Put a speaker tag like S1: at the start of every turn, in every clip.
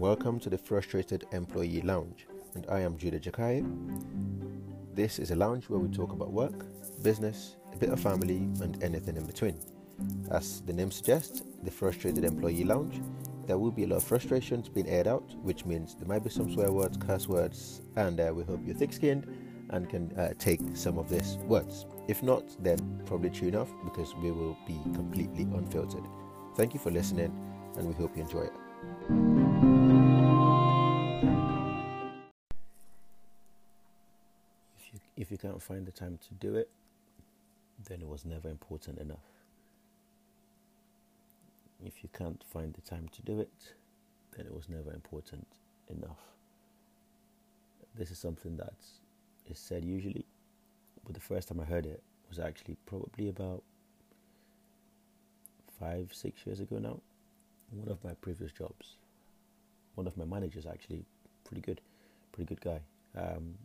S1: Welcome to the Frustrated Employee Lounge, and I am Judah Jakai. This is a lounge where we talk about work, business, a bit of family, and anything in between. As the name suggests, the Frustrated Employee Lounge, there will be a lot of frustrations being aired out, which means there might be some swear words, curse words, and uh, we hope you're thick skinned and can uh, take some of these words. If not, then probably tune off because we will be completely unfiltered. Thank you for listening, and we hope you enjoy it. If you, can't find the time to do it, then it was never important enough. If you can't find the time to do it, then it was never important enough. This is something that is said usually, but the first time I heard it was actually probably about five, six years ago now. One of my previous jobs, one of my managers actually, pretty good, pretty good guy. Um,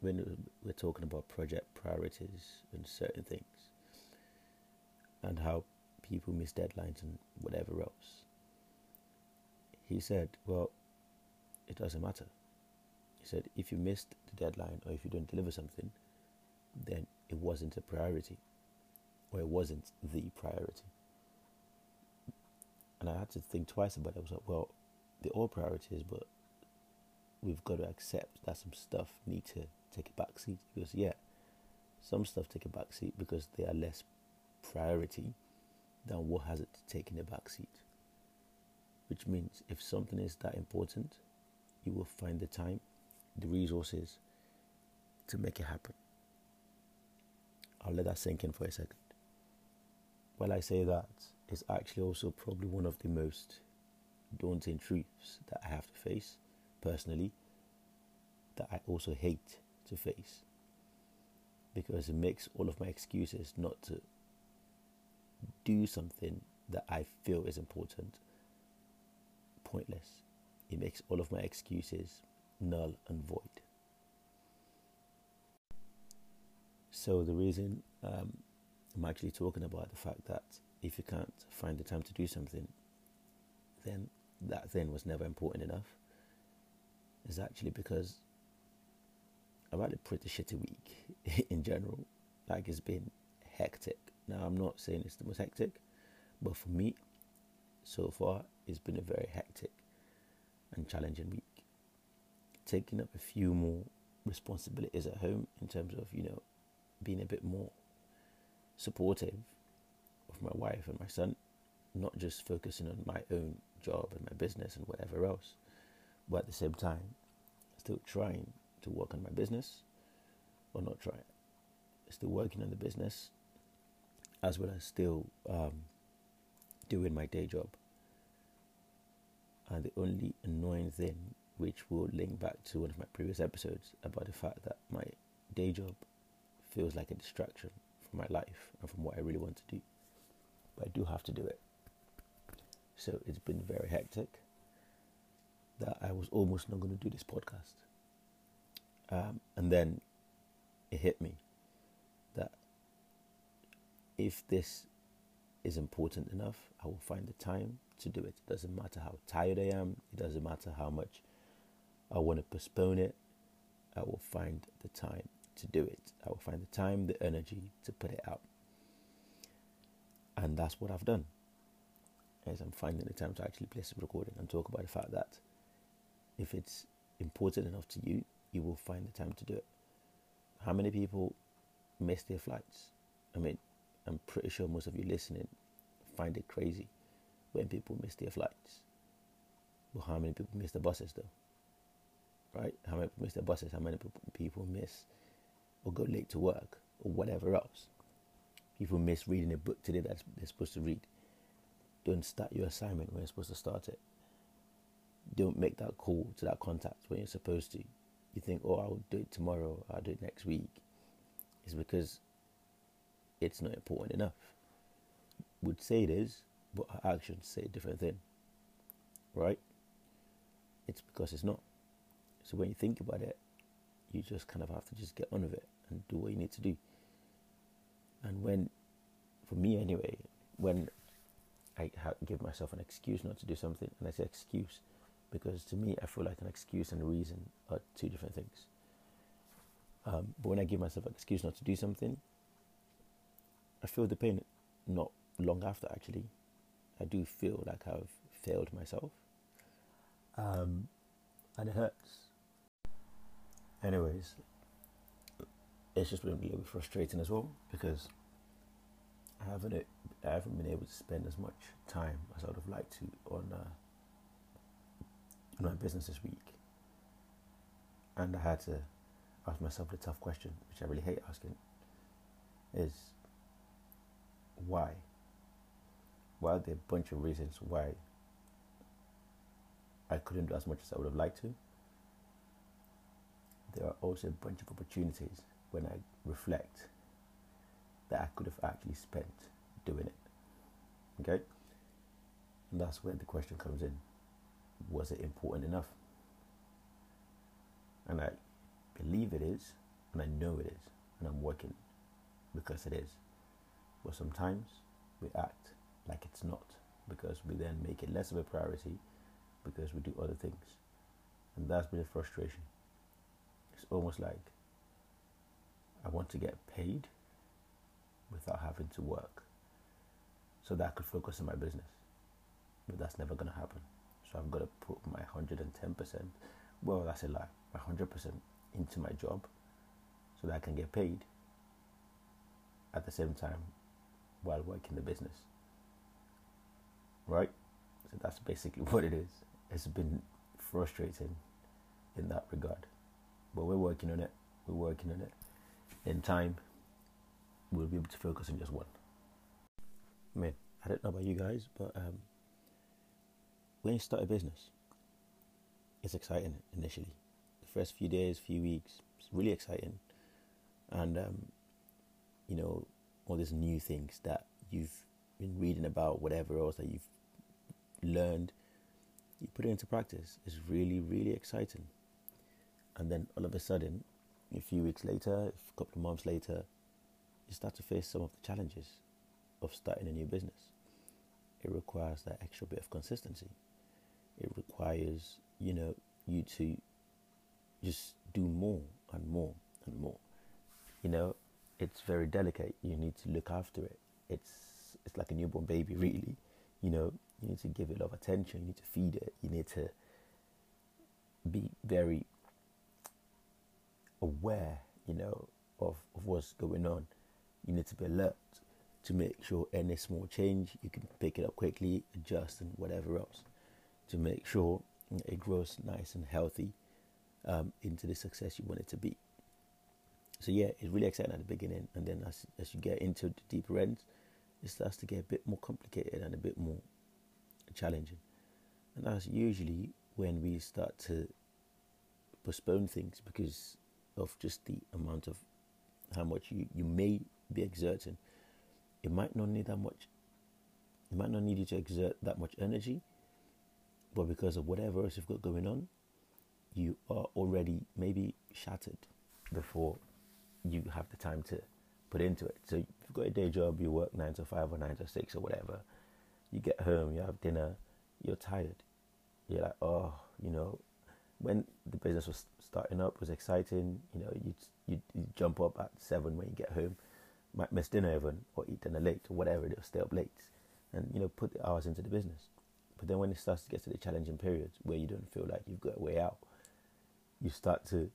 S1: when we're talking about project priorities and certain things, and how people miss deadlines and whatever else, he said, "Well, it doesn't matter." He said, "If you missed the deadline or if you don't deliver something, then it wasn't a priority, or it wasn't the priority." and I had to think twice about it. I was like, well, they're all priorities, but we've got to accept that some stuff need to take a back seat because yeah, some stuff take a back seat because they are less priority than what has it taken a back seat. Which means if something is that important, you will find the time, the resources to make it happen. I'll let that sink in for a second. While I say that, it's actually also probably one of the most daunting truths that I have to face personally, that I also hate to face because it makes all of my excuses not to do something that I feel is important pointless. It makes all of my excuses null and void. So, the reason um, I'm actually talking about the fact that if you can't find the time to do something, then that thing was never important enough. Is actually because I've had a pretty shitty week in general. Like it's been hectic. Now I'm not saying it's the most hectic, but for me, so far it's been a very hectic and challenging week. Taking up a few more responsibilities at home in terms of you know being a bit more supportive of my wife and my son, not just focusing on my own job and my business and whatever else, but at the same time, still trying to work on my business or not trying, still working on the business as well as still um, doing my day job. And the only annoying thing, which will link back to one of my previous episodes about the fact that my day job feels like a distraction from my life and from what I really want to do but I do have to do it. So it's been very hectic that I was almost not going to do this podcast. Um, and then it hit me that if this is important enough, I will find the time to do it. It doesn't matter how tired I am, it doesn't matter how much I want to postpone it, I will find the time to do it. I will find the time, the energy to put it out. And that's what I've done. As I'm finding the time to actually place the recording and talk about the fact that if it's important enough to you, you will find the time to do it. How many people miss their flights? I mean, I'm pretty sure most of you listening find it crazy when people miss their flights. But how many people miss the buses though? Right? How many people miss their buses? How many people miss or go late to work or whatever else? People miss reading a book today that they're supposed to read. Don't start your assignment when you're supposed to start it. Don't make that call to that contact when you're supposed to. You think, oh, I'll do it tomorrow, I'll do it next week. It's because it's not important enough. Would say it is, but our actions say a different thing. Right? It's because it's not. So when you think about it, you just kind of have to just get on with it and do what you need to do. And when, for me anyway, when I give myself an excuse not to do something, and I say excuse because to me, I feel like an excuse and a reason are two different things. Um, but when I give myself an excuse not to do something, I feel the pain not long after actually. I do feel like I've failed myself. Um, and it hurts. Anyways, it's just been a little bit frustrating as well because I haven't I haven't been able to spend as much time as I would have liked to on uh, my business this week, and I had to ask myself the tough question, which I really hate asking, is why? Why are there a bunch of reasons why I couldn't do as much as I would have liked to? There are also a bunch of opportunities when I reflect that I could have actually spent doing it. Okay? And that's where the question comes in. Was it important enough? And I believe it is, and I know it is, and I'm working because it is. But sometimes we act like it's not because we then make it less of a priority because we do other things. And that's been a frustration. It's almost like I want to get paid without having to work so that I could focus on my business. But that's never going to happen. So I've got to put my 110%, well, that's a lie, my 100% into my job so that I can get paid at the same time while working the business. Right? So that's basically what it is. It's been frustrating in that regard. But we're working on it. We're working on it. In time, we'll be able to focus on just one. Man, I don't know about you guys, but um, when you start a business, it's exciting initially. The first few days, few weeks, it's really exciting. And, um, you know, all these new things that you've been reading about, whatever else that you've learned, you put it into practice. It's really, really exciting. And then all of a sudden, a few weeks later, a couple of months later, you start to face some of the challenges of starting a new business. It requires that extra bit of consistency. It requires, you know, you to just do more and more and more. You know, it's very delicate. You need to look after it. It's it's like a newborn baby, really. You know, you need to give it a lot of attention. You need to feed it. You need to be very aware, you know, of, of what's going on. You need to be alert to make sure any small change you can pick it up quickly, adjust, and whatever else to make sure it grows nice and healthy um, into the success you want it to be. So yeah, it's really exciting at the beginning, and then as as you get into the deeper ends, it starts to get a bit more complicated and a bit more challenging, and that's usually when we start to postpone things because of just the amount of how much you, you may be exerting. It might not need that much. It might not need you to exert that much energy, but because of whatever else you've got going on, you are already maybe shattered before you have the time to put into it. So you've got a day job, you work nine to five or nine to six or whatever. You get home, you have dinner, you're tired. You're like, oh, you know, when the business was starting up, was exciting. You know, you you jump up at seven when you get home, might miss dinner even or eat dinner late or whatever It'll stay up late, and you know put the hours into the business. But then when it starts to get to the challenging periods where you don't feel like you've got a way out, you start to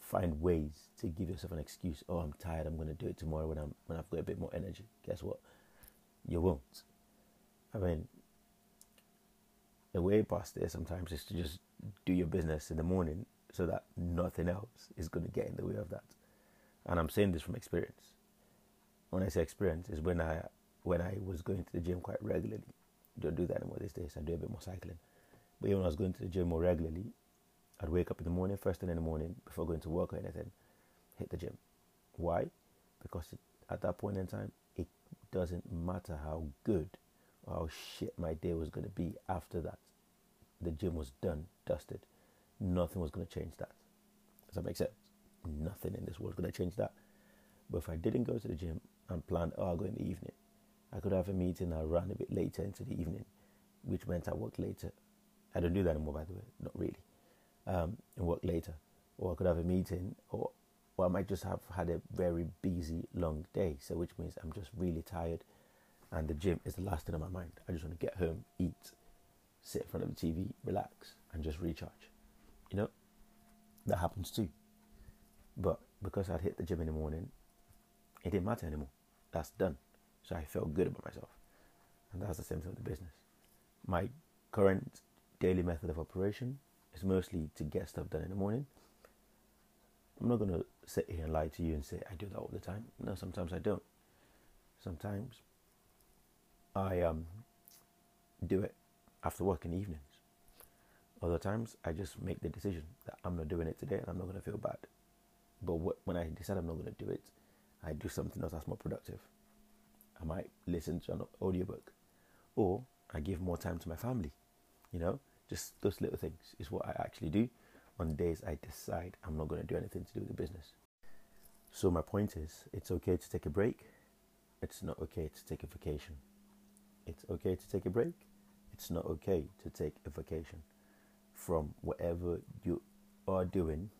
S1: find ways to give yourself an excuse. Oh, I'm tired. I'm going to do it tomorrow when I'm when I've got a bit more energy. Guess what? You won't. I mean, the way past there sometimes is to just do your business in the morning so that nothing else is going to get in the way of that. And I'm saying this from experience. When I say experience, is when I when I was going to the gym quite regularly. Don't do that anymore these days. I do a bit more cycling. But even when I was going to the gym more regularly, I'd wake up in the morning, first thing in the morning, before going to work or anything, hit the gym. Why? Because it, at that point in time, it doesn't matter how good or how shit my day was going to be after that. The gym was done, dusted. Nothing was going to change that. Does that make sense? Nothing in this world is going to change that. But if I didn't go to the gym and planned, oh, I'll go in the evening, I could have a meeting and run a bit later into the evening. which meant I worked later. I don't do that anymore, by the way, not really. Um, and work later, or I could have a meeting, or or I might just have had a very busy, long day. So which means I'm just really tired, and the gym is the last thing on my mind. I just want to get home, eat, sit in front of the TV, relax, and just recharge. You know, that happens too. But because I'd hit the gym in the morning, it didn't matter anymore. That's done. So I felt good about myself. And that's the same thing with the business. My current daily method of operation is mostly to get stuff done in the morning. I'm not going to sit here and lie to you and say I do that all the time. No, sometimes I don't. Sometimes I um, do it after work in the evenings. Other times I just make the decision that I'm not doing it today and I'm not going to feel bad. But what, when I decide I'm not going to do it, I do something else that's more productive. I might listen to an audiobook or I give more time to my family. You know, just those little things is what I actually do on days I decide I'm not going to do anything to do with the business. So, my point is it's okay to take a break, it's not okay to take a vacation. It's okay to take a break, it's not okay to take a vacation from whatever you are doing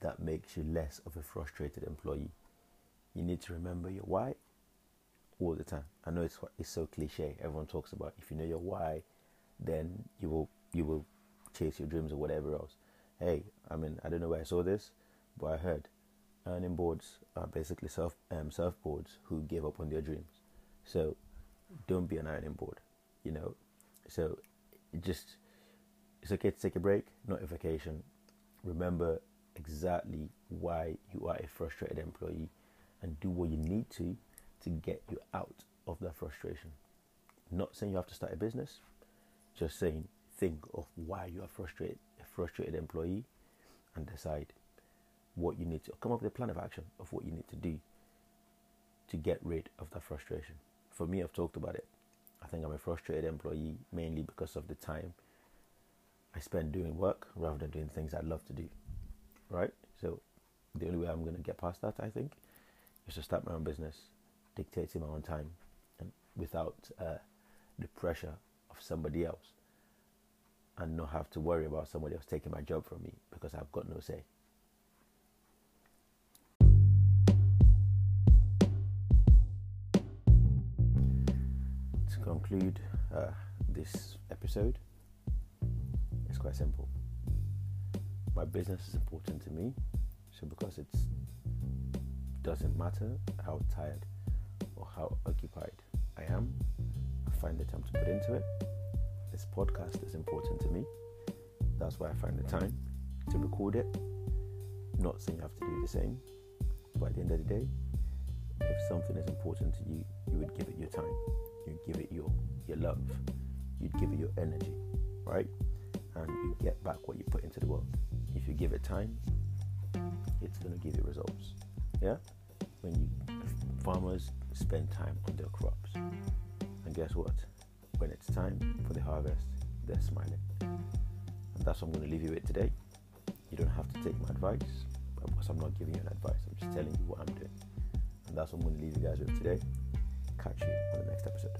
S1: that makes you less of a frustrated employee. You need to remember your why all the time. I know it's it's so cliche. Everyone talks about if you know your why, then you will you will chase your dreams or whatever else. Hey, I mean I don't know where I saw this, but I heard ironing boards are basically surf um, surfboards who gave up on their dreams. So don't be an ironing board, you know. So just it's okay to take a break, not a vacation. Remember exactly why you are a frustrated employee and do what you need to to get you out of that frustration. Not saying you have to start a business, just saying think of why you are frustrated, a frustrated employee, and decide what you need to come up with a plan of action of what you need to do to get rid of that frustration. For me, I've talked about it. I think I'm a frustrated employee mainly because of the time I spend doing work rather than doing things I'd love to do. Right? So the only way I'm going to get past that, I think, is to start my own business dictating my own time and without uh, the pressure of somebody else and not have to worry about somebody else taking my job from me because I've got no say. To conclude uh, this episode, it's quite simple. My business is important to me, so because it doesn't matter how tired or how occupied I am, I find the time to put into it. This podcast is important to me. That's why I find the time to record it. Not saying you have to do the same, but at the end of the day, if something is important to you, you would give it your time. You'd give it your your love. You'd give it your energy, right? And you get back what you put into the world. If you give it time, it's gonna give you results. Yeah? When you farmers spend time on their crops. And guess what? When it's time for the harvest, they're smiling. And that's what I'm going to leave you with today. You don't have to take my advice because I'm not giving you an advice. I'm just telling you what I'm doing. And that's what I'm going to leave you guys with today. Catch you on the next episode.